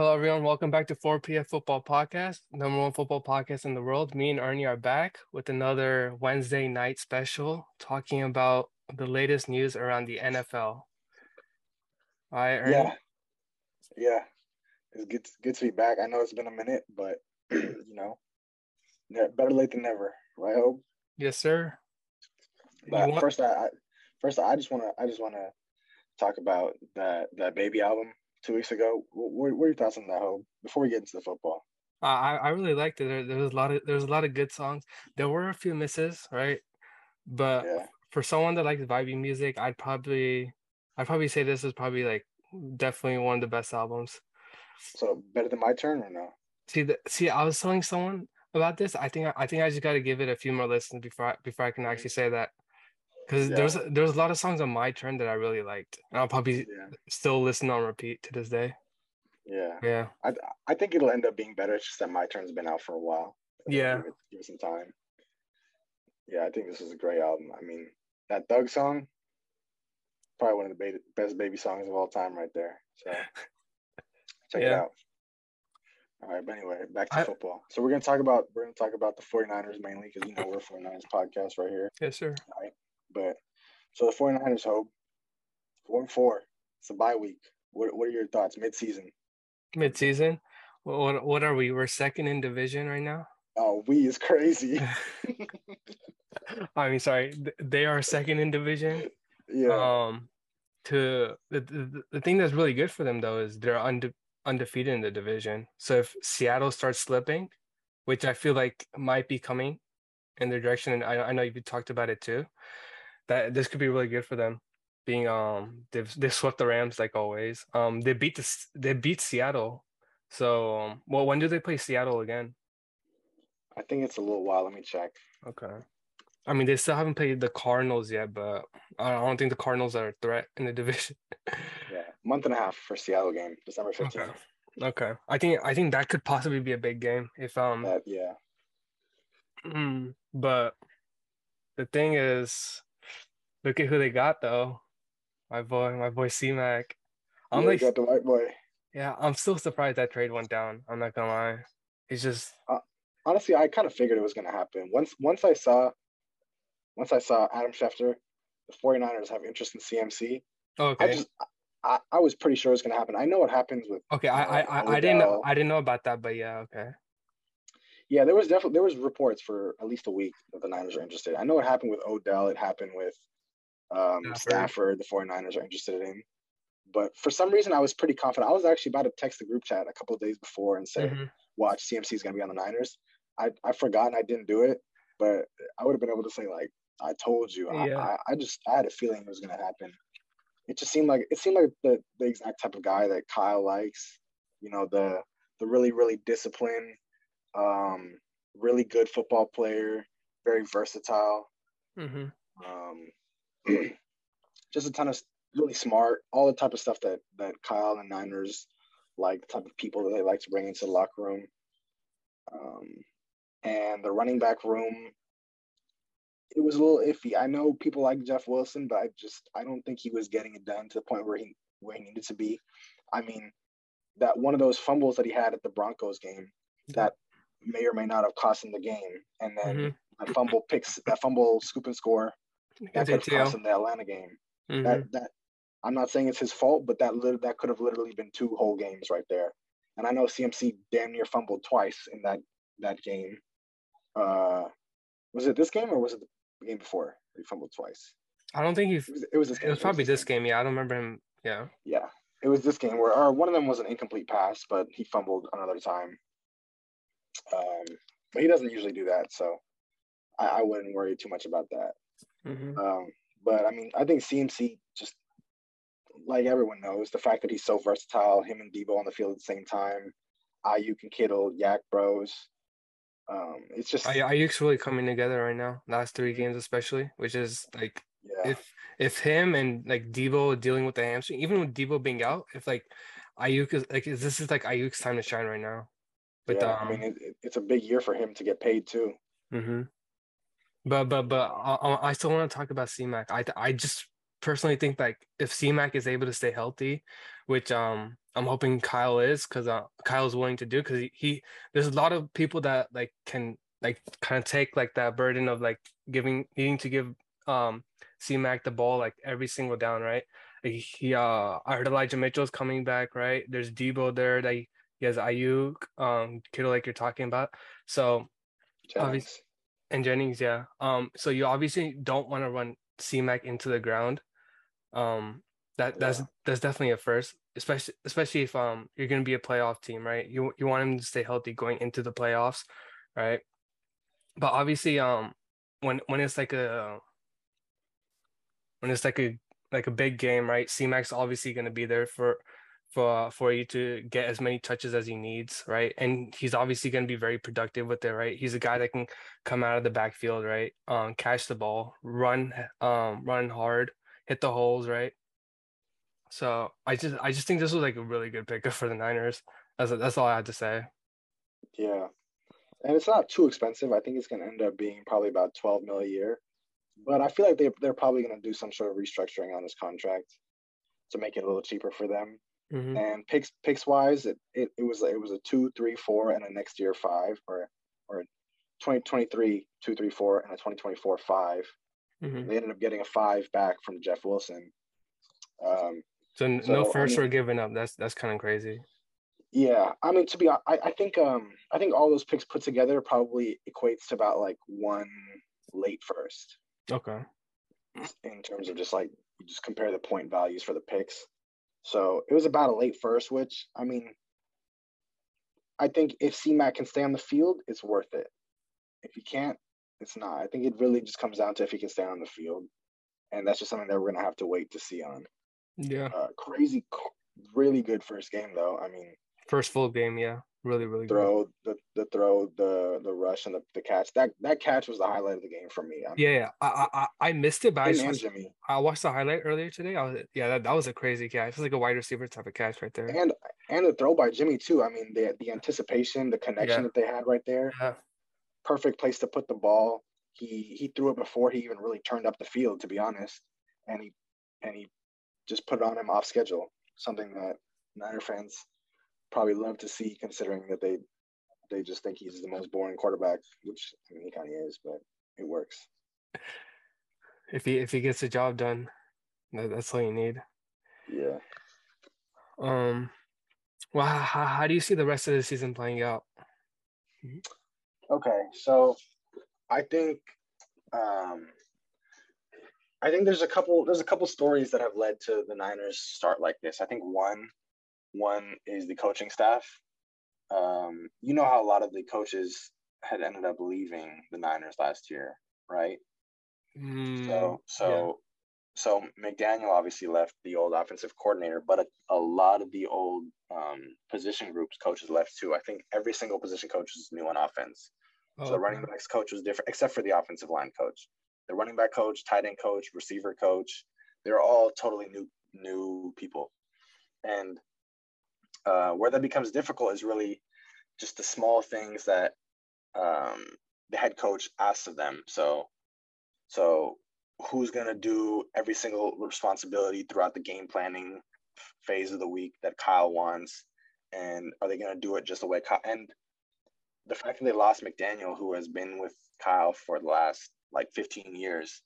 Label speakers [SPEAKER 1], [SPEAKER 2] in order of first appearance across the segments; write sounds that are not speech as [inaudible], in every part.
[SPEAKER 1] Hello, everyone. Welcome back to 4PF Football Podcast, number one football podcast in the world. Me and Ernie are back with another Wednesday night special talking about the latest news around the NFL. All right, Ernie?
[SPEAKER 2] Yeah, yeah. It's good, good to be back. I know it's been a minute, but [clears throat] you know, better late than never, right? Hope.
[SPEAKER 1] Yes, sir.
[SPEAKER 2] But
[SPEAKER 1] want-
[SPEAKER 2] first, I, I first I just want to I just want to talk about that that baby album two weeks ago. What, what are your thoughts on that, Hope? Before we get into the football.
[SPEAKER 1] I I I really liked it. There, there was a lot of there was a lot of good songs. There were a few misses, right? But
[SPEAKER 2] Yeah,
[SPEAKER 1] for someone that likes vibey music, I'd probably I'd probably say this is probably like definitely one of the best albums.
[SPEAKER 2] so better than my turn or no?
[SPEAKER 1] See the see, I was telling someone about this. I think I think I just got to give it a few more listens before I, before I can actually mm-hmm. say that. Because
[SPEAKER 2] Yeah.
[SPEAKER 1] there's there's a lot of songs on my turn that I really liked, and I'll probably
[SPEAKER 2] Yeah,
[SPEAKER 1] still listen on repeat to this day.
[SPEAKER 2] yeah.
[SPEAKER 1] Yeah,
[SPEAKER 2] I I think it'll end up being better. It's just that my turn's been out for a while.
[SPEAKER 1] Yeah.
[SPEAKER 2] give it, give it some time. Yeah, I think this is a great album. I mean, that Thug song, probably one of the ba- best baby songs of all time, right there. So [laughs] check it
[SPEAKER 1] Yeah.
[SPEAKER 2] out. All right, but anyway, back to
[SPEAKER 1] I-
[SPEAKER 2] football. So we're gonna talk about we're gonna talk about the 49ers mainly because you know we're a 49ers podcast right here.
[SPEAKER 1] yes, sir.
[SPEAKER 2] But so the 49ers hope four and four. It's a bye week. What what are your thoughts mid season?
[SPEAKER 1] Mid season. What, what what are we? We're second in division right now.
[SPEAKER 2] Oh, we is crazy. [laughs] [laughs]
[SPEAKER 1] I mean, sorry, they are second in division.
[SPEAKER 2] yeah.
[SPEAKER 1] Um, to the, the the thing that's really good for them though is they're unde- undefeated in the division. So if Seattle starts slipping, which I feel like might be coming in their direction, and I I know you've talked about it too, that this could be really good for them. Being um they've they swept the Rams like always. Um they beat the they beat Seattle. So um, well when do they play Seattle again?
[SPEAKER 2] I think it's a little while. Let me check.
[SPEAKER 1] Okay. I mean, they still haven't played the Cardinals yet, but I don't think the Cardinals are a threat in the [laughs] division.
[SPEAKER 2] Yeah, month and a half for Seattle game, December fifteenth.
[SPEAKER 1] Okay. Okay. I think I think that could possibly be a big game if um
[SPEAKER 2] That yeah,
[SPEAKER 1] mm, but the thing is look at who they got though. My boy, my boy C Mac. I'm
[SPEAKER 2] Yeah,
[SPEAKER 1] like
[SPEAKER 2] got the white boy.
[SPEAKER 1] yeah, I'm still surprised that trade went down. I'm not gonna lie. It's just
[SPEAKER 2] Honestly, I kind of figured it was gonna happen. Once once I saw, once I saw Adam Schefter, the 49ers have interest in CMC. I
[SPEAKER 1] okay.
[SPEAKER 2] just I, I was pretty sure it was gonna happen. I know what happens with
[SPEAKER 1] Okay, I, I
[SPEAKER 2] uh,
[SPEAKER 1] I I didn't know I didn't know about that, but yeah, okay.
[SPEAKER 2] yeah, there was definitely there was reports for at least a week that the Niners are interested. I know what happened with Odell. It happened with um,
[SPEAKER 1] Stafford.
[SPEAKER 2] Stafford. The 49ers are interested in. But for some reason, I was pretty confident. I was actually about to text the group chat a couple of days before and say,
[SPEAKER 1] Mhm.
[SPEAKER 2] watch CMC is going to be on the Niners. I I forgot and I didn't do it, but I would have been able to say like I told you. I,
[SPEAKER 1] Yeah.
[SPEAKER 2] I I just I had a feeling it was going to happen. It just seemed like it seemed like the the exact type of guy that Kyle likes. You know the the really really disciplined, um, really good football player, very versatile.
[SPEAKER 1] Mhm.
[SPEAKER 2] Um, [clears throat] just a ton of really smart, all the type of stuff that that Kyle and Niners like, the type of people that they like to bring into the locker room. Um, and the running back room, it was a little iffy. I know people like Jeff Wilson, but I just I don't think he was getting it done to the point where he where he needed to be. I mean, that one of those fumbles that he had at the Broncos game that may or may not have cost him the game, and then
[SPEAKER 1] Mhm.
[SPEAKER 2] that fumble picks, that fumble scoop and score, that could have cost him the Atlanta game.
[SPEAKER 1] Mhm.
[SPEAKER 2] That that I'm not saying it's his fault, but that lit- that could have literally been two whole games right there. And I know CMC damn near fumbled twice in that that game. Uh, was it this game or was it the game before he fumbled twice?
[SPEAKER 1] I don't think he's.
[SPEAKER 2] It was, it was this
[SPEAKER 1] It
[SPEAKER 2] game.
[SPEAKER 1] was probably this game. Yeah, I don't remember him. Yeah.
[SPEAKER 2] Yeah, it was this game where or one of them was an incomplete pass, but he fumbled another time. Um, but he doesn't usually do that, so I, I wouldn't worry too much about that.
[SPEAKER 1] Hmm
[SPEAKER 2] Um, but I mean, I think CMC just like everyone knows the fact that he's so versatile, him and Deebo on the field at the same time, Aiyuk and Kittle, YAC Bros. Um, it's just
[SPEAKER 1] Ay- Aiyuk's really coming together right now. Last three games, especially, which is like
[SPEAKER 2] yeah,
[SPEAKER 1] if if him and like Deebo dealing with the hamstring, even with Deebo being out, if like Aiyuk is like is- this is like Aiyuk's time to shine right now. With
[SPEAKER 2] yeah.
[SPEAKER 1] um,
[SPEAKER 2] I mean, it, it- it's a big year for him to get paid too.
[SPEAKER 1] hmm But but but I, I I still want to talk about CMAC. I I just personally think like if CMAC is able to stay healthy, which um I'm hoping Kyle is because uh, Kyle's willing to do because he, he there's a lot of people that like can like kind of take like that burden of like giving needing to give um C-Mac the ball like every single down, right? Like, he uh I heard Elijah Mitchell's coming back, right? There's Deebo there that he, he has Aiyuk, um Kittle like you're talking about. So obviously and Jennings, yeah. Um so you obviously don't want to run C-Mac into the ground. Um that that's yeah. that's definitely a first, especially especially if um you're gonna be a playoff team, right? You you want him to stay healthy going into the playoffs, right? But obviously, um, when when it's like a when it's like a like a big game, right? C-Mac's obviously gonna be there for for for you to get as many touches as he needs, right? And he's obviously going to be very productive with it, right? He's a guy that can come out of the backfield, right? Um, catch the ball, run, um, run hard, hit the holes, right? So I just I just think this was like a really good pickup for the Niners. That's that's all I had to say.
[SPEAKER 2] Yeah, and it's not too expensive. I think it's going to end up being probably about twelve mil a year. But I feel like they they're probably going to do some sort of restructuring on this contract to make it a little cheaper for them. Mm-hmm. And picks picks wise, it, it it was it was a two, three, four, and a next year five, or or 2023 two, three, four, and a 2024 5 mm-hmm. They ended up getting a five back from Jeff Wilson.
[SPEAKER 1] Um, so, so no first I mean, given up. That's that's kind of crazy.
[SPEAKER 2] Yeah, I mean to be I, I think um I think all those picks put together probably equates to about like one late first.
[SPEAKER 1] Okay.
[SPEAKER 2] In terms of just like you just compare the point values for the picks. So it was about a late first, which I mean, I think if C-Mac can stay on the field, it's worth it. If he can't, it's not. I think it really just comes down to if he can stay on the field, and that's just something that we're gonna have to wait to see on.
[SPEAKER 1] Yeah.
[SPEAKER 2] Uh, crazy, really good first game though. I mean,
[SPEAKER 1] first full game, yeah really really
[SPEAKER 2] throw good. the the throw the the rush and the, the catch. That that catch was the highlight of the game for me.
[SPEAKER 1] I mean, yeah, I, I i missed it but I, watched, I watched the highlight earlier today. I was yeah that, that was a crazy catch. It's like a wide receiver type of catch right there.
[SPEAKER 2] And and the throw by jimmy too. I mean the the anticipation the connection yeah. that they had right there. Yeah. perfect place to put the ball. He he threw it before he even really turned up the field to be honest. And he and he just put it on him off schedule. Something that niner fans probably love to see, considering that they they just think he's the most boring quarterback, which I mean he kind of is, but it works.
[SPEAKER 1] If he if he gets the job done, that's all you need.
[SPEAKER 2] Yeah.
[SPEAKER 1] Um. Well, how, how do you see the rest of the season playing out?
[SPEAKER 2] Okay, so I think um, I think there's a couple there's a couple stories that have led to the Niners start like this. I think one one is the coaching staff. Um, you know how a lot of the coaches had ended up leaving the Niners last year, right? Mm, so so yeah. so McDaniel obviously left the old offensive coordinator, but a, a lot of the old um, position groups coaches left too. I think every single position coach is new on offense. Oh, so the running backs coach was different, except for the offensive line coach. The running back coach, tight end coach, receiver coach, they're all totally new new people. And uh, where that becomes difficult is really just the small things that um, the head coach asks of them. So, so who's going to do every single responsibility throughout the game planning phase of the week that Kyle wants, and are they going to do it just the way Kyle? And the fact that they lost McDaniel, who has been with Kyle for the last like 15 years,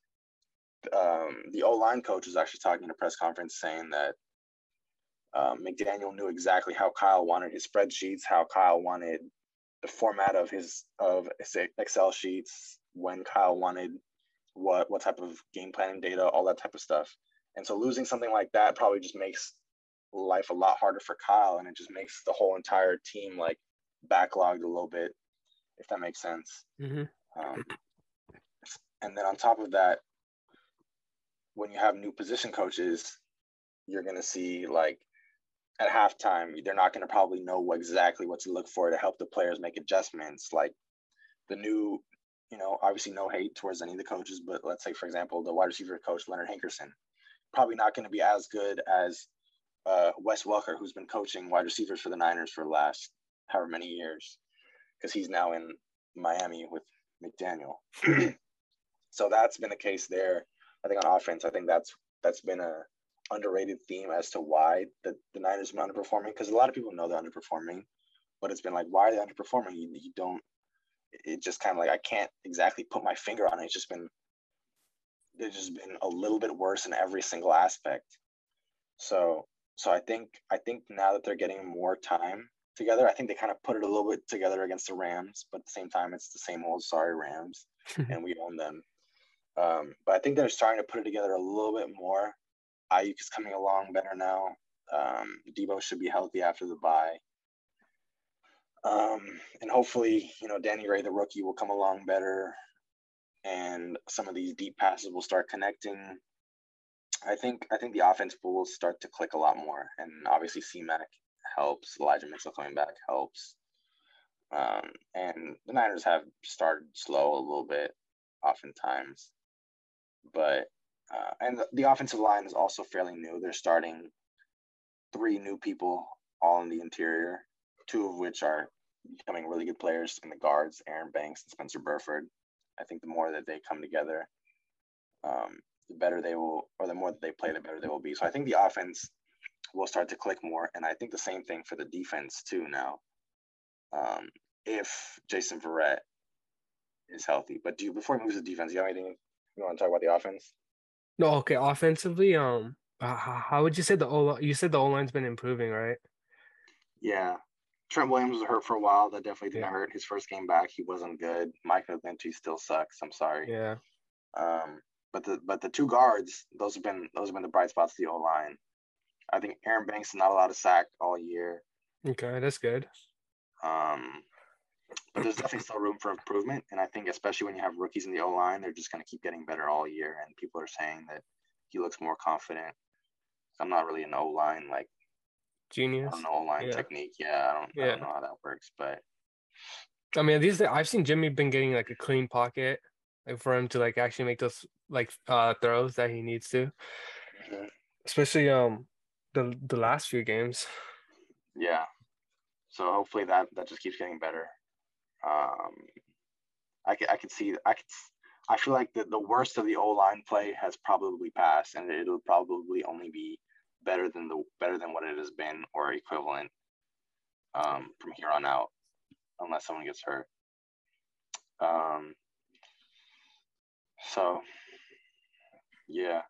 [SPEAKER 2] um, the O line coach was actually talking in a press conference saying that um, McDaniel knew exactly how Kyle wanted his spreadsheets, how Kyle wanted the format of his of Excel sheets, when Kyle wanted what what type of game planning data, all that type of stuff. And so losing something like that probably just makes life a lot harder for Kyle, and it just makes the whole entire team like backlogged a little bit, if that makes sense. Mm-hmm. Um, and then on top of that, when you have new position coaches, you're gonna see like at halftime, they're not going to probably know exactly what to look for to help the players make adjustments. Like the new, you know, obviously no hate towards any of the coaches, but let's say, for example, the wide receiver coach, Leonard Hankerson, probably not going to be as good as uh, Wes Welker, who's been coaching wide receivers for the Niners for the last however many years, because he's now in Miami with McDaniel. [clears throat] so that's been a case there. I think on offense, I think that's that's been a underrated theme as to why the, the Niners have been underperforming because a lot of people know they're underperforming, but it's been like, why are they underperforming? You, you don't, it just kind of like, I can't exactly put my finger on it. It's just been, it's just been a little bit worse in every single aspect. So, so I think, I think now that they're getting more time together, I think they kind of put it a little bit together against the Rams, but at the same time, it's the same old sorry Rams, [laughs] and we own them. Um, but I think they're starting to put it together a little bit more. Aiyuk is coming along better now. Um, Deebo should be healthy after the bye. Um, and hopefully, you know, Danny Gray, the rookie, will come along better, and some of these deep passes will start connecting. I think I think the offense will start to click a lot more, and obviously C-Mac helps. Elijah Mitchell coming back helps. Um, and the Niners have started slow a little bit, oftentimes, but uh, and the, offensive line is also fairly new. They're starting three new people all in the interior, two of which are becoming really good players in the guards, Aaron Banks and Spencer Burford. I think the more that they come together, um, the better they will, or the more that they play, the better they will be. So I think the offense will start to click more, and I think the same thing for the defense too now. Um, if Jason Verrett is healthy, but do you, before he moves to defense, you have anything you want to talk about the offense?
[SPEAKER 1] No, okay. Offensively, um, how would you say the O? You said the O line's been improving, right?
[SPEAKER 2] Yeah, Trent Williams was hurt for a while. That definitely didn't yeah. hurt. His first game back, he wasn't good. Mike McGlinchey still sucks. I'm sorry.
[SPEAKER 1] Yeah.
[SPEAKER 2] Um, but the but the two guards, those have been those have been the bright spots of the O line. I think Aaron Banks is not allowed to sack all year.
[SPEAKER 1] Okay, that's good.
[SPEAKER 2] Um, but there's definitely still room for improvement. And I think especially when you have rookies in the O line, they're just going to keep getting better all year. And people are saying that he looks more confident. I'm not really an O line like
[SPEAKER 1] genius.
[SPEAKER 2] I don't know O line yeah. technique. Yeah, I don't, yeah. I don't know how that works, but
[SPEAKER 1] I mean, these I've seen Jimmy been getting like a clean pocket, like for him to like actually make those like uh throws that he needs to. Mm-hmm. Especially um the the last few games.
[SPEAKER 2] Yeah. So hopefully that that just keeps getting better. Um, I could I could see I could I feel like the, the worst of the O line play has probably passed, and it'll probably only be better than the better than what it has been or equivalent um, from here on out, unless someone gets hurt. Um, so, yeah.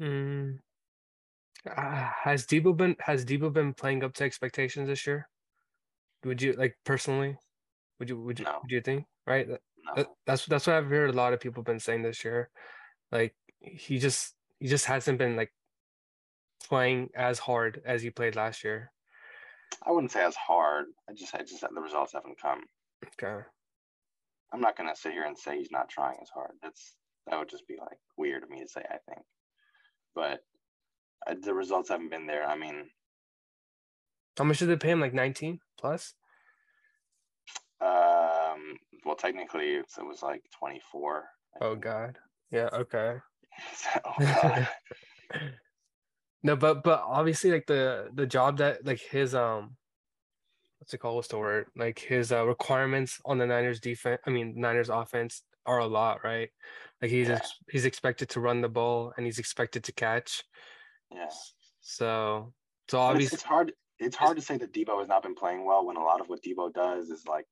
[SPEAKER 1] Mm. Uh, has Deebo been has Deebo been playing up to expectations this year? Would you like personally? Would you would you no. would you think right? No. That, that's that's what I've heard a lot of people been saying this year. Like he just he just hasn't been like playing as hard as he played last year.
[SPEAKER 2] I wouldn't say as hard. I just I just the results haven't come.
[SPEAKER 1] Okay.
[SPEAKER 2] I'm not gonna sit here and say he's not trying as hard. That's that would just be like weird of me to say. I think, but uh, the results haven't been there. I mean,
[SPEAKER 1] how much did they pay him? Like 19 plus?
[SPEAKER 2] Um, well, technically, it was like 24.
[SPEAKER 1] Oh God. Yeah. Okay. [laughs] oh God. [laughs] no, but but obviously, like the the job that like his um, what's it called? What's the word? Like his uh, requirements on the Niners defense. I mean, Niners offense are a lot, right? Like he's yeah. ex- he's expected to run the ball and he's expected to catch.
[SPEAKER 2] Yeah.
[SPEAKER 1] So so obviously
[SPEAKER 2] it's, it's hard. It's hard to say that Deebo has not been playing well when a lot of what Deebo does is like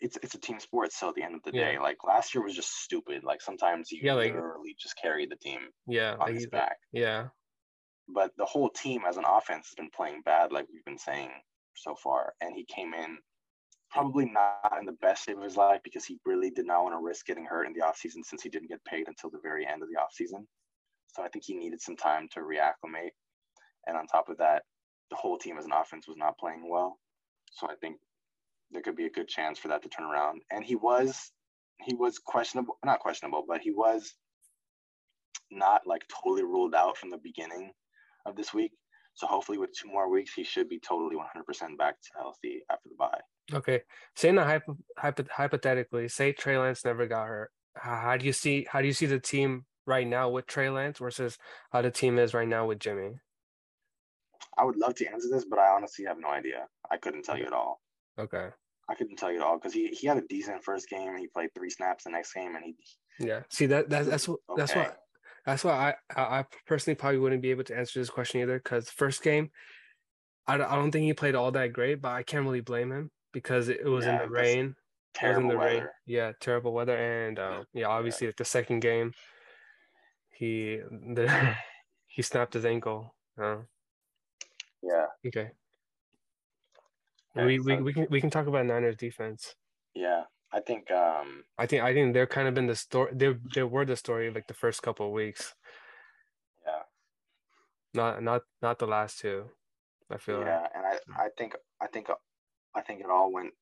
[SPEAKER 2] it's it's a team sport. So at the end of the yeah. day, like last year was just stupid. Like sometimes he yeah, like, literally just carried the team.
[SPEAKER 1] Yeah,
[SPEAKER 2] on like, his back.
[SPEAKER 1] Yeah.
[SPEAKER 2] But the whole team as an offense has been playing bad, like we've been saying so far. And he came in probably not in the best shape of his life because he really did not want to risk getting hurt in the offseason since he didn't get paid until the very end of the offseason. So I think he needed some time to reacclimate. And on top of that, the whole team as an offense was not playing well. So I think there could be a good chance for that to turn around. And he was he was questionable, not questionable, but he was not like totally ruled out from the beginning of this week. So hopefully, with two more weeks, he should be totally 100% back to healthy after the bye.
[SPEAKER 1] Okay, saying that hypo, hypo, hypothetically, say Trey Lance never got hurt. How, how do you see how do you see the team right now with Trey Lance versus how the team is right now with Jimmy?
[SPEAKER 2] I would love to answer this, but I honestly have no idea. I couldn't tell you at all.
[SPEAKER 1] Okay.
[SPEAKER 2] I couldn't tell you at all because he, he had a decent first game. And he played three snaps the next game, and he.
[SPEAKER 1] Yeah. See that, that that's what okay. that's what That's why I I personally probably wouldn't be able to answer this question either because first game, I don't, I don't think he played all that great, but I can't really blame him because it, was
[SPEAKER 2] Yeah,
[SPEAKER 1] in the rain. Was in
[SPEAKER 2] Terrible
[SPEAKER 1] the rain.
[SPEAKER 2] weather.
[SPEAKER 1] Yeah, terrible weather, and uh, yeah, obviously like the second game, he [laughs] the he snapped his ankle. Uh,
[SPEAKER 2] Yeah,
[SPEAKER 1] okay,
[SPEAKER 2] Yeah,
[SPEAKER 1] we, we we can we can talk about Niners defense.
[SPEAKER 2] yeah. I think um
[SPEAKER 1] I think I think they're kind of been the story. They they were the story like the first couple of weeks,
[SPEAKER 2] yeah.
[SPEAKER 1] not not not the last two. I feel like.
[SPEAKER 2] Yeah, and I, I think I think I think it all went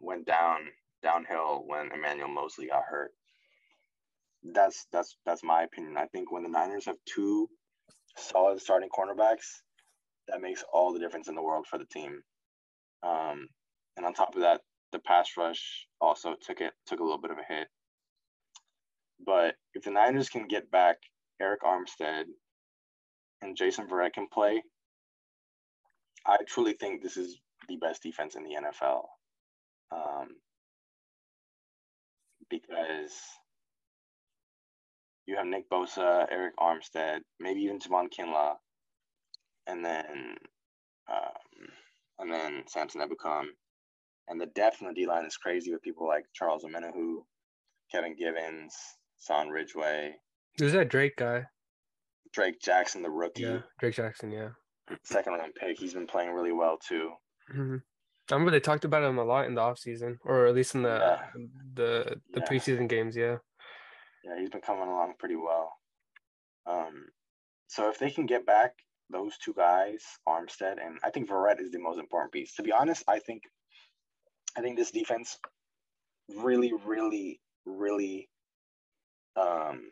[SPEAKER 2] went down downhill when Emmanuel Moseley got hurt. That's that's that's my opinion. I think when the Niners have two solid starting cornerbacks, that makes all the difference in the world for the team. Um, and on top of that, the pass rush also took it took a little bit of a hit. But if the Niners can get back Arik Armstead and Jason Verrett can play, I truly think this is the best defense in the NFL. Um, because you have Nick Bosa, Arik Armstead, maybe even Javon Kinlaw, and then um, and then Samson Ebukam. And the depth in the D line is crazy with people like Charles Omenihu, Kevin Givens, Son Ridgeway,
[SPEAKER 1] Who's that Drake guy?
[SPEAKER 2] Drake Jackson, the rookie,
[SPEAKER 1] Yeah, Drake Jackson. Yeah.
[SPEAKER 2] second round pick. He's been playing really well too.
[SPEAKER 1] hmm I remember they talked about him a lot in the offseason, or at least in the
[SPEAKER 2] Yeah.
[SPEAKER 1] the the
[SPEAKER 2] Yeah.
[SPEAKER 1] preseason games. Yeah.
[SPEAKER 2] Yeah, he's been coming along pretty well. Um, so if they can get back those two guys, Armstead and I think Verrett is the most important piece. To be honest, I think I think this defense really, really, really, um,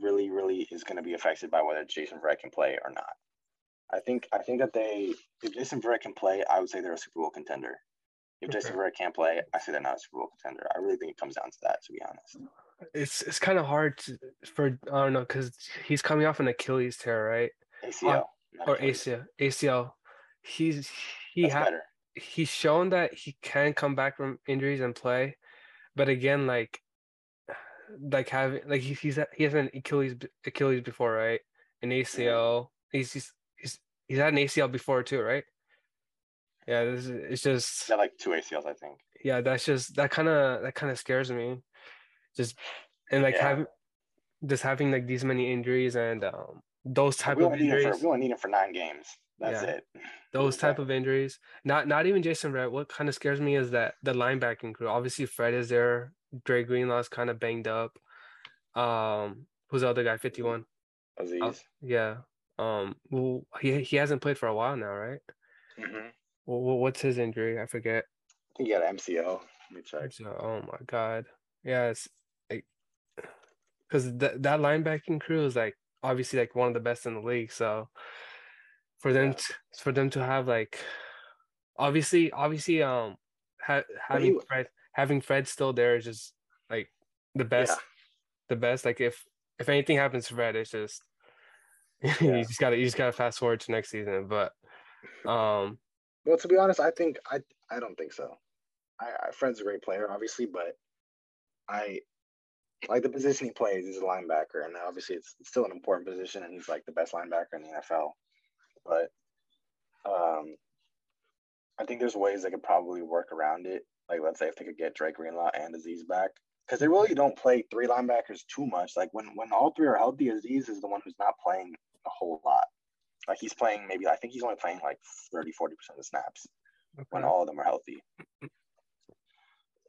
[SPEAKER 2] really, really is going to be affected by whether Jason Verrett can play or not. I think I think that they if Jason Verrett can play, I would say they're a Super Bowl contender. If Jason
[SPEAKER 1] Okay.
[SPEAKER 2] Verrett can't play, I say they're not a Super Bowl contender. I really think it comes down to that, to be honest.
[SPEAKER 1] It's it's kind of hard to, for I don't know because he's coming off an Achilles tear, right?
[SPEAKER 2] ACL not
[SPEAKER 1] Or ACL. ACL. He's he had he's shown that he can come back from injuries and play, but again, like like having like he, he's he has an Achilles Achilles before, right? An ACL. He's he's he's he's had an ACL before too, right? Yeah, this is it's just
[SPEAKER 2] He's like two ACLs, I think.
[SPEAKER 1] yeah, that's just that kind of that kind of scares me. Just and like
[SPEAKER 2] Yeah.
[SPEAKER 1] having just having like these many injuries and um those type
[SPEAKER 2] we
[SPEAKER 1] of
[SPEAKER 2] only need him
[SPEAKER 1] injuries,
[SPEAKER 2] for we only need him for nine games. That's
[SPEAKER 1] Yeah.
[SPEAKER 2] it.
[SPEAKER 1] those type of injuries. Not not even Jason Red. What kind of scares me is that the linebacking crew. Obviously, Fred is there. Dre Greenlaw's kind of banged up. Um, who's the other guy? Fifty one.
[SPEAKER 2] Azeez.
[SPEAKER 1] Yeah. Um. Well, he he hasn't played for a while now, right?
[SPEAKER 2] Mm-hmm.
[SPEAKER 1] Well, what's his injury? I forget.
[SPEAKER 2] He had MCL. Let me check.
[SPEAKER 1] Oh my god. Yeah, it's like because that that linebacking crew is like obviously like one of the best in the league. So for them
[SPEAKER 2] Yeah.
[SPEAKER 1] to, for them to have like obviously obviously um ha- having
[SPEAKER 2] you-
[SPEAKER 1] Fred having Fred still there is just like the best the best. Like if if anything happens to Fred, it's just [laughs]
[SPEAKER 2] Yeah.
[SPEAKER 1] you just gotta you just gotta fast forward to next season. But um
[SPEAKER 2] Well, to be honest, I think I I don't think so. I, I Fred's a great player, obviously, but I like the position he plays. He's a linebacker, and obviously it's, still an important position, and he's like the best linebacker in the NFL. But um, I think there's ways they could probably work around it. Like let's say if they could get Drake Greenlaw and Azeez back, because they really don't play three linebackers too much. Like when when all three are healthy, Azeez is the one who's not playing a whole lot. Like he's playing maybe I think he's only playing like 30, 40 percent of the snaps when all of them are healthy.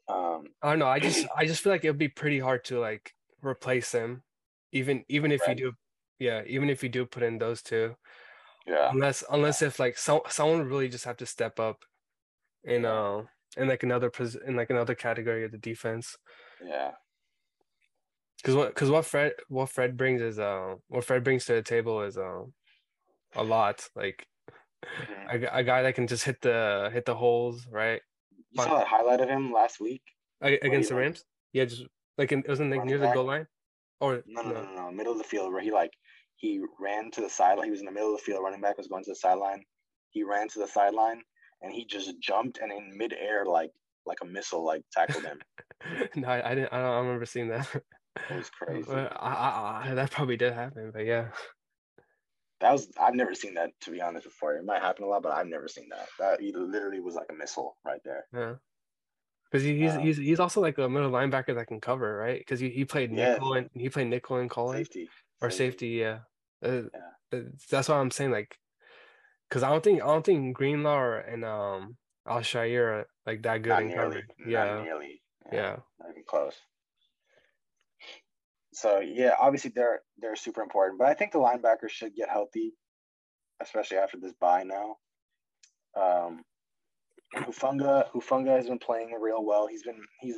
[SPEAKER 2] Um,
[SPEAKER 1] I don't know. I just [clears throat] I just feel like it would be pretty hard to like replace them, even even if you do, yeah, even if you do put in those two,
[SPEAKER 2] yeah,
[SPEAKER 1] unless unless if like some someone really just have to step up in uh in like another pos in like another category of the defense.
[SPEAKER 2] yeah,
[SPEAKER 1] Because what because what Fred what Fred brings is uh what Fred brings to the table is um a lot like
[SPEAKER 2] Mhm.
[SPEAKER 1] a, a guy that can just hit the hit the holes right
[SPEAKER 2] You saw a highlight of him last week.
[SPEAKER 1] Against the
[SPEAKER 2] like-
[SPEAKER 1] Rams. Yeah, just like in, it wasn't like near the goal line, or
[SPEAKER 2] No, no, no, no, no, middle of the field where he like he ran to the sideline. He was in the middle of the field. Running back was going to the sideline. He ran to the sideline and he just jumped and in midair like like a missile like tackled him. [laughs]
[SPEAKER 1] no, I, I didn't. I don't, I don't remember seeing that.
[SPEAKER 2] It was [laughs] crazy.
[SPEAKER 1] I, I, I, that probably did happen, but yeah.
[SPEAKER 2] That was I've never seen that to be honest before. It might happen a lot, but I've never seen that. That he literally was like a missile right there.
[SPEAKER 1] Yeah. Because he, he's
[SPEAKER 2] Um,
[SPEAKER 1] he's he's also like a middle linebacker that can cover, right? Because he, he played
[SPEAKER 2] Yeah.
[SPEAKER 1] nickel and he played nickel in college
[SPEAKER 2] Safety
[SPEAKER 1] or safety, yeah. Uh,
[SPEAKER 2] Yeah.
[SPEAKER 1] uh, That's what I'm saying, like, because I don't think I don't think Greenlaw or, and um Al-Shaair are like that good
[SPEAKER 2] Not
[SPEAKER 1] in
[SPEAKER 2] nearly.
[SPEAKER 1] coverage. Yeah,
[SPEAKER 2] nearly.
[SPEAKER 1] yeah,
[SPEAKER 2] Not even close. So yeah, obviously they're they're super important, but I think the linebackers should get healthy, especially after this bye now. Um, Hufanga Hufanga has been playing real well. He's been he's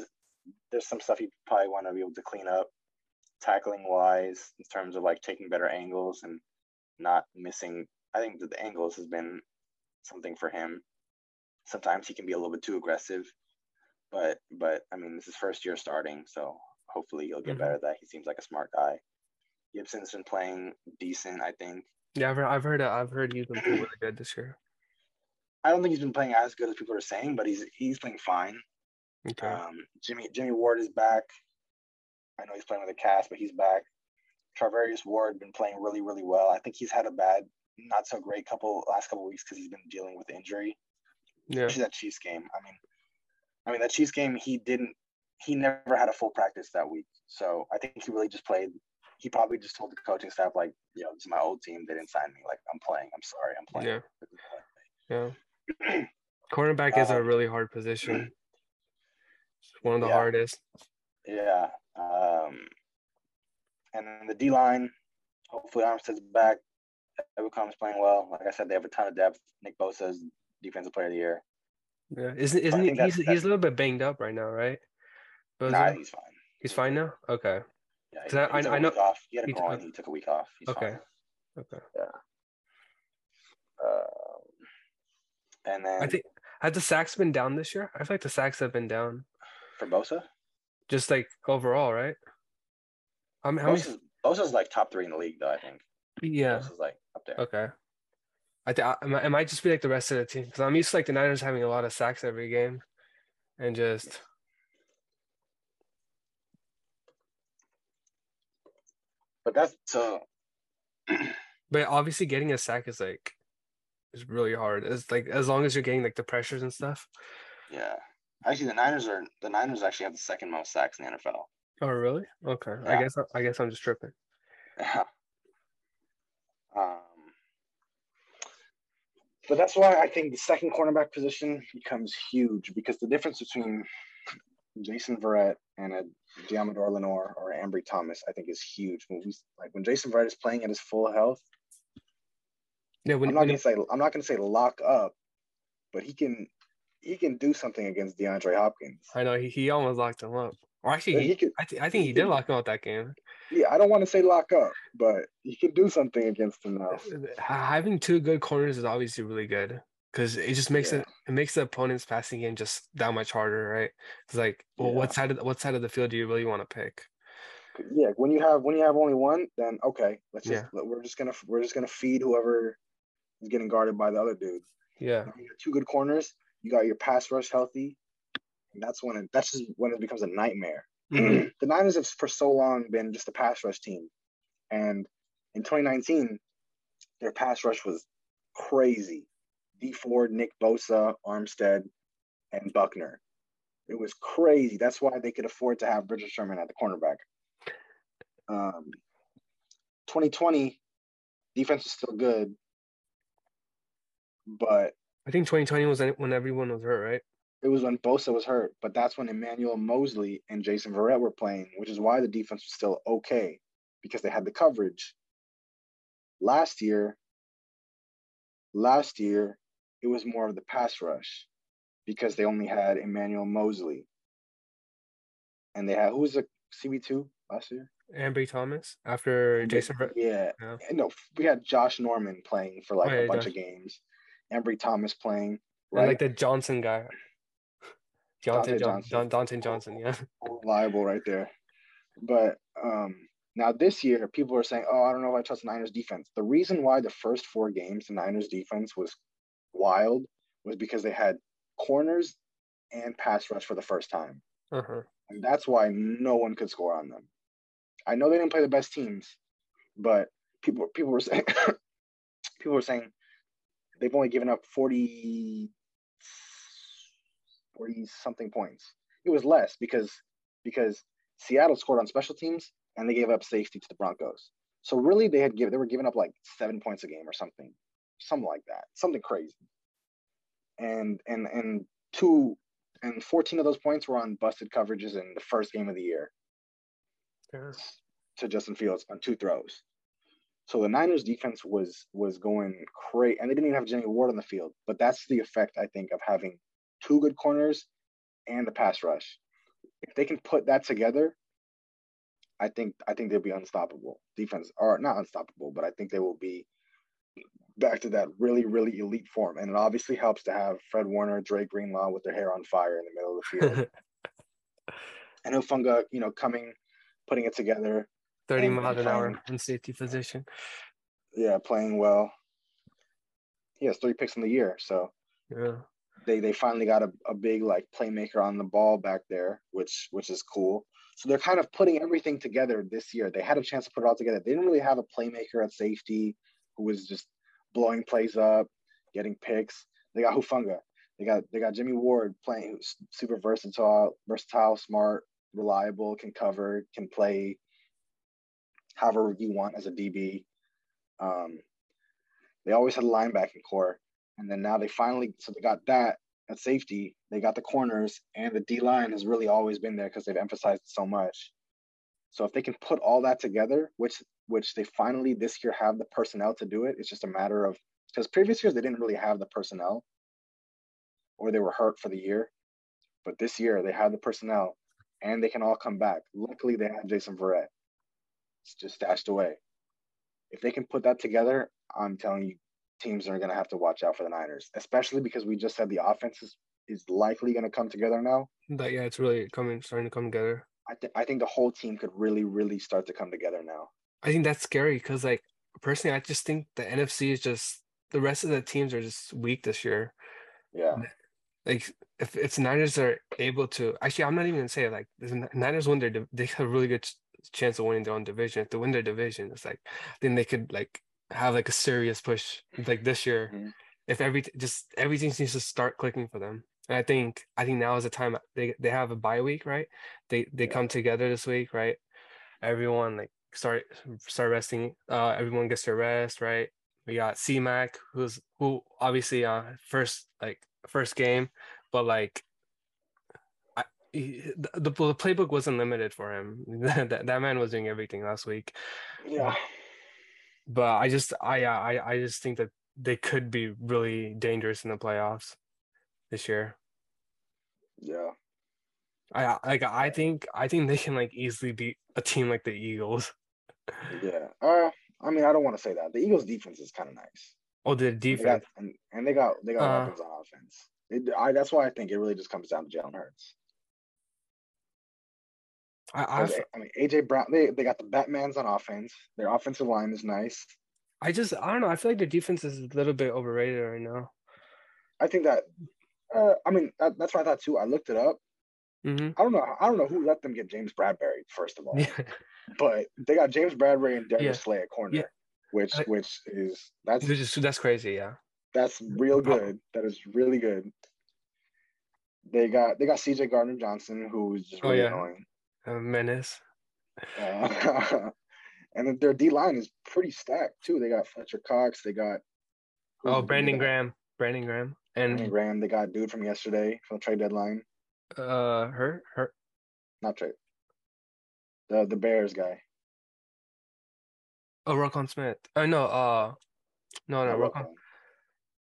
[SPEAKER 2] there's some stuff he probably want to be able to clean up, tackling wise in terms of like taking better angles and not missing. I think that the angles has been something for him. Sometimes he can be a little bit too aggressive, but but I mean this is first year starting, so hopefully he'll get
[SPEAKER 1] Mhm.
[SPEAKER 2] better at that. He seems like a smart guy. Gipson's been playing decent, I think.
[SPEAKER 1] yeah. I've heard I've heard I've heard he's been really good this year.
[SPEAKER 2] I don't think he's been playing as good as people are saying, but he's he's playing fine.
[SPEAKER 1] Okay,
[SPEAKER 2] Um, Jimmy Jimmy Ward is back. I know he's playing with a cast, but he's back. Travarius Ward been playing really really well. I think he's had a bad, not so great couple last couple weeks because he's been dealing with injury,
[SPEAKER 1] yeah,
[SPEAKER 2] especially that Chiefs game. I mean, I mean that Chiefs game he didn't he never had a full practice that week, so I think he really just played. He probably just told the coaching staff like, you know, this is my old team. They didn't sign me. Like I'm playing. I'm sorry. I'm playing.
[SPEAKER 1] yeah, [clears throat] yeah. [clears throat] Cornerback is a
[SPEAKER 2] Um,
[SPEAKER 1] really hard position. [clears throat] It's one of the
[SPEAKER 2] yeah.
[SPEAKER 1] hardest.
[SPEAKER 2] Yeah. Um, and then the D line, hopefully Armstead's back. Ebukam's playing well. Like I said, they have a ton of depth. Nick Bosa's defensive player of the year.
[SPEAKER 1] Yeah, isn't isn't he?
[SPEAKER 2] that's-
[SPEAKER 1] He's he's
[SPEAKER 2] that's-
[SPEAKER 1] a little bit banged up right now, right? Bosa?
[SPEAKER 2] Nah, he's fine.
[SPEAKER 1] he's fine now. Okay,
[SPEAKER 2] Yeah, he,
[SPEAKER 1] I-
[SPEAKER 2] he
[SPEAKER 1] I-
[SPEAKER 2] took
[SPEAKER 1] I
[SPEAKER 2] a
[SPEAKER 1] know-
[SPEAKER 2] week off. He had a
[SPEAKER 1] he took-
[SPEAKER 2] groin. He took a week off. He's
[SPEAKER 1] okay,
[SPEAKER 2] fine.
[SPEAKER 1] okay. Yeah.
[SPEAKER 2] Um, and then
[SPEAKER 1] I think have the sacks been down this year? I feel like the sacks have been down,
[SPEAKER 2] for Bosa,
[SPEAKER 1] just like overall, right? I mean, how many?
[SPEAKER 2] Bosa's, Bosa's like top three in the league, though. I think.
[SPEAKER 1] Yeah.
[SPEAKER 2] Bosa's like up there.
[SPEAKER 1] Okay. I think it might, it might just be like the rest of the team because I'm used to like the Niners having a lot of sacks every game, and just
[SPEAKER 2] But that's so. [clears throat]
[SPEAKER 1] but obviously getting a sack is like is really hard. It's like as long as you're getting like the pressures and stuff.
[SPEAKER 2] Yeah. Actually, the Niners are the Niners actually have the second most sacks in the NFL.
[SPEAKER 1] Oh really? Okay. I guess I guess I'm just tripping.
[SPEAKER 2] Yeah. Um, but that's why I think the second cornerback position becomes huge because the difference between Jason Verrett and a Deommodore Lenoir or Ambry Thomas, I think, is huge. When we like when Jason Verrett is playing at his full health,
[SPEAKER 1] Yeah. When,
[SPEAKER 2] I'm not
[SPEAKER 1] when
[SPEAKER 2] gonna say I'm not gonna say lock up, but he can he can do something against DeAndre Hopkins.
[SPEAKER 1] I know he, he almost locked him up. Or actually, he,
[SPEAKER 2] he could-
[SPEAKER 1] I, th- I think he did lock him up that game.
[SPEAKER 2] Yeah, I don't want to say lock up, but he can do something against him now.
[SPEAKER 1] Uh, having two good corners is obviously really good because it just makes
[SPEAKER 2] Yeah.
[SPEAKER 1] it it makes the opponent's passing game just that much harder, right? It's like, well,
[SPEAKER 2] Yeah.
[SPEAKER 1] what side of the, what side of the field do you really want to pick?
[SPEAKER 2] yeah when you have when you have only one then okay let's just we're just gonna we're just gonna feed whoever is getting guarded by the other dude
[SPEAKER 1] Yeah,
[SPEAKER 2] you got two good corners you got your pass rush healthy and that's when it that's just when it becomes a nightmare [clears throat]
[SPEAKER 1] Mhm.
[SPEAKER 2] the niners have for so long been just a pass rush team and in 2019 their pass rush was crazy Dee Ford nick bosa armstead and buckner it was crazy that's why they could afford to have richard sherman at the cornerback um, 2020 defense was still good, but
[SPEAKER 1] I think 2020 was when everyone was hurt, right?
[SPEAKER 2] it was when Bosa was hurt. But that's when Emmanuel Moseley and Jason Verrett were playing, which is why the defense was still okay because they had the coverage. Last year, last year it was more of the pass rush because they only had Emmanuel Moseley, and they had who was the CB two last year?
[SPEAKER 1] Ambry Thomas after Jason.
[SPEAKER 2] Yeah.
[SPEAKER 1] Yeah.
[SPEAKER 2] No, we had Josh Norman playing for like
[SPEAKER 1] Oh, yeah,
[SPEAKER 2] a bunch
[SPEAKER 1] Josh.
[SPEAKER 2] of games. Ambry Thomas playing,
[SPEAKER 1] and like the Johnson guy,
[SPEAKER 2] Dante
[SPEAKER 1] Deontay John,
[SPEAKER 2] Johnson.
[SPEAKER 1] Dante Johnson. Yeah,
[SPEAKER 2] reliable right there. But um now this year, people are saying, "Oh, I don't know if I trust the Niners defense." The reason why the first four games the Niners defense was wild was because they had corners and pass rush for the first time,
[SPEAKER 1] uh-huh.
[SPEAKER 2] and that's why no one could score on them. I know they didn't play the best teams, but people people were saying [coughs] people were saying they've only given up 40 40 something points. It was less because because Seattle scored on special teams and they gave up safety to the Broncos. So really they had given they were giving up like 7 points a game or something. Something like that. Something crazy. And and and two and 14 of those points were on busted coverages in the first game of the year. Yeah. To Justin Fields on two throws. So the Niners defense was was going crazy, and they didn't even have Jimmy Ward on the field. But that's the effect I think of having two good corners and the pass rush. If they can put that together, I think I think they'll be unstoppable. Defense are not unstoppable, but I think they will be back to that really really elite form. And it obviously helps to have Fred Warner, Dre Greenlaw with their hair on fire in the middle of the field, [laughs] and Hufanga, you know, coming, putting it together
[SPEAKER 1] 30 miles an hour in safety position.
[SPEAKER 2] Yeah, playing well. He has three picks in the year, so
[SPEAKER 1] yeah.
[SPEAKER 2] They they finally got a, a big like playmaker on the ball back there, which which is cool. So they're kind of putting everything together this year. They had a chance to put it all together. They didn't really have a playmaker at safety who was just blowing plays up, getting picks. They got Hufanga. They got they got Jimmy Ward playing super versatile, versatile, smart, reliable, can cover, can play however you want as a DB. Um, they always had a linebacking core, and then now they finally so they got that at safety. They got the corners, and the D line has really always been there because they've emphasized so much. So if they can put all that together, which which they finally this year have the personnel to do it, it's just a matter of because previous years they didn't really have the personnel, or they were hurt for the year. But this year they have the personnel, and they can all come back. Luckily, they have Jason Verrett It's just stashed away. If they can put that together, I'm telling you, teams are going to have to watch out for the Niners, especially because we just said the offense is, is likely going to come together now.
[SPEAKER 1] But yeah, it's really coming, starting to come together.
[SPEAKER 2] I, th- I think the whole team could really, really start to come together now.
[SPEAKER 1] I think that's scary because, like, personally, I just think the NFC is just the rest of the teams are just weak this year.
[SPEAKER 2] Yeah.
[SPEAKER 1] Like, if it's Niners are able to, actually, I'm not even gonna say it, like the Niners win their, they have a really good chance of winning their own division. If they win their division, it's like then they could like have like a serious push like this year. Mm-hmm. If every just everything needs to start clicking for them. And I think I think now is the time they they have a bye week, right? They they yeah. come together this week, right? Everyone like start start resting. Uh, everyone gets their rest, right? We got C-Mac, who's who obviously uh first like first game, but like the, the playbook wasn't limited for him. [laughs] that, that man was doing everything last week.
[SPEAKER 2] Yeah.
[SPEAKER 1] But I just I I I just think that they could be really dangerous in the playoffs this year.
[SPEAKER 2] Yeah.
[SPEAKER 1] I like I think I think they can like easily beat a team like the Eagles.
[SPEAKER 2] yeah. Uh I mean I don't want to say that. The Eagles defense is kind of nice.
[SPEAKER 1] Oh, the defense.
[SPEAKER 2] Got, and, and they got they got uh, weapons on offense. It, I, that's why I think it really just comes down to Jalen Hurts. I, I've, I mean, AJ Brown. They they got the Batman's on offense. Their offensive line is nice.
[SPEAKER 1] I just I don't know. I feel like their defense is a little bit overrated right now.
[SPEAKER 2] I think that. Uh, I mean, that, that's what I thought too. I looked it up.
[SPEAKER 1] Mm-hmm.
[SPEAKER 2] I don't know. I don't know who let them get James Bradberry first of all, [laughs] but they got James Bradberry and Darius yeah. Slay at corner, yeah. which which is that's
[SPEAKER 1] just, that's crazy. Yeah,
[SPEAKER 2] that's real good. That is really good. They got they got C.J. Gardner Johnson, who's just oh, really oh, yeah. annoying
[SPEAKER 1] a menace.
[SPEAKER 2] Uh, [laughs] and their D line is pretty stacked too. They got Fletcher Cox. They got
[SPEAKER 1] oh Brandon Graham, Brandon Graham, and
[SPEAKER 2] Brandon Graham. They got dude from yesterday from the trade deadline.
[SPEAKER 1] Uh, her, her,
[SPEAKER 2] not trade. The the Bears guy.
[SPEAKER 1] Oh, Roquan Smith. Oh no, uh, no, no, Roquan.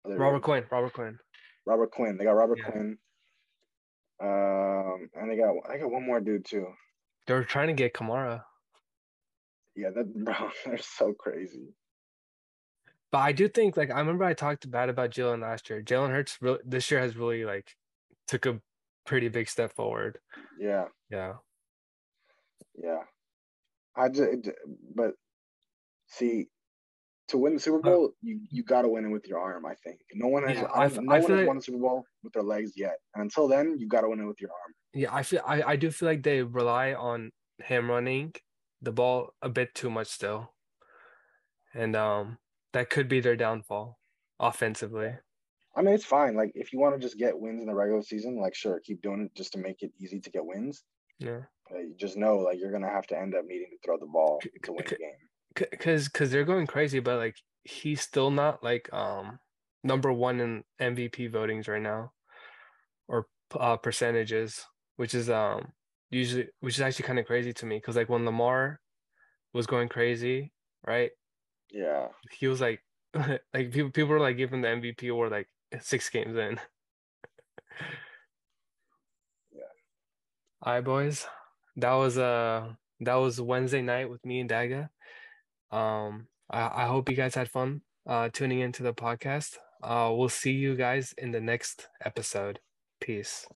[SPEAKER 1] Robert Quinn. Robert Quinn.
[SPEAKER 2] Robert Quinn. They got Robert yeah. Quinn. Um, and they got I got one more dude too.
[SPEAKER 1] They were trying to get Kamara.
[SPEAKER 2] Yeah, that [laughs] bro, they're so crazy.
[SPEAKER 1] But I do think like I remember I talked bad about Jalen last year. Jalen Hurts really this year has really like took a pretty big step forward.
[SPEAKER 2] Yeah.
[SPEAKER 1] Yeah.
[SPEAKER 2] Yeah. I just but see to win the Super Bowl, you you got to win it with your arm. I think no one has yeah, I, no I one has like, won the Super Bowl with their legs yet, and until then, you got to win it with your arm.
[SPEAKER 1] Yeah, I feel I, I do feel like they rely on him running the ball a bit too much still. And um that could be their downfall offensively.
[SPEAKER 2] I mean, it's fine. Like if you want to just get wins in the regular season, like sure, keep doing it just to make it easy to get wins.
[SPEAKER 1] Yeah.
[SPEAKER 2] You just know like you're gonna have to end up needing to throw the ball to win the game.
[SPEAKER 1] Cause cause they're going crazy, but like he's still not like um number one in MVP votings right now, or uh, percentages, which is um usually which is actually kind of crazy to me. Cause like when Lamar was going crazy, right?
[SPEAKER 2] Yeah.
[SPEAKER 1] He was like [laughs] like people people were like giving the MVP award like six games in. [laughs]
[SPEAKER 2] yeah.
[SPEAKER 1] All right, boys. That was uh that was Wednesday night with me and Daga. Um, I, I hope you guys had fun uh tuning into the podcast. Uh, we'll see you guys in the next episode. Peace.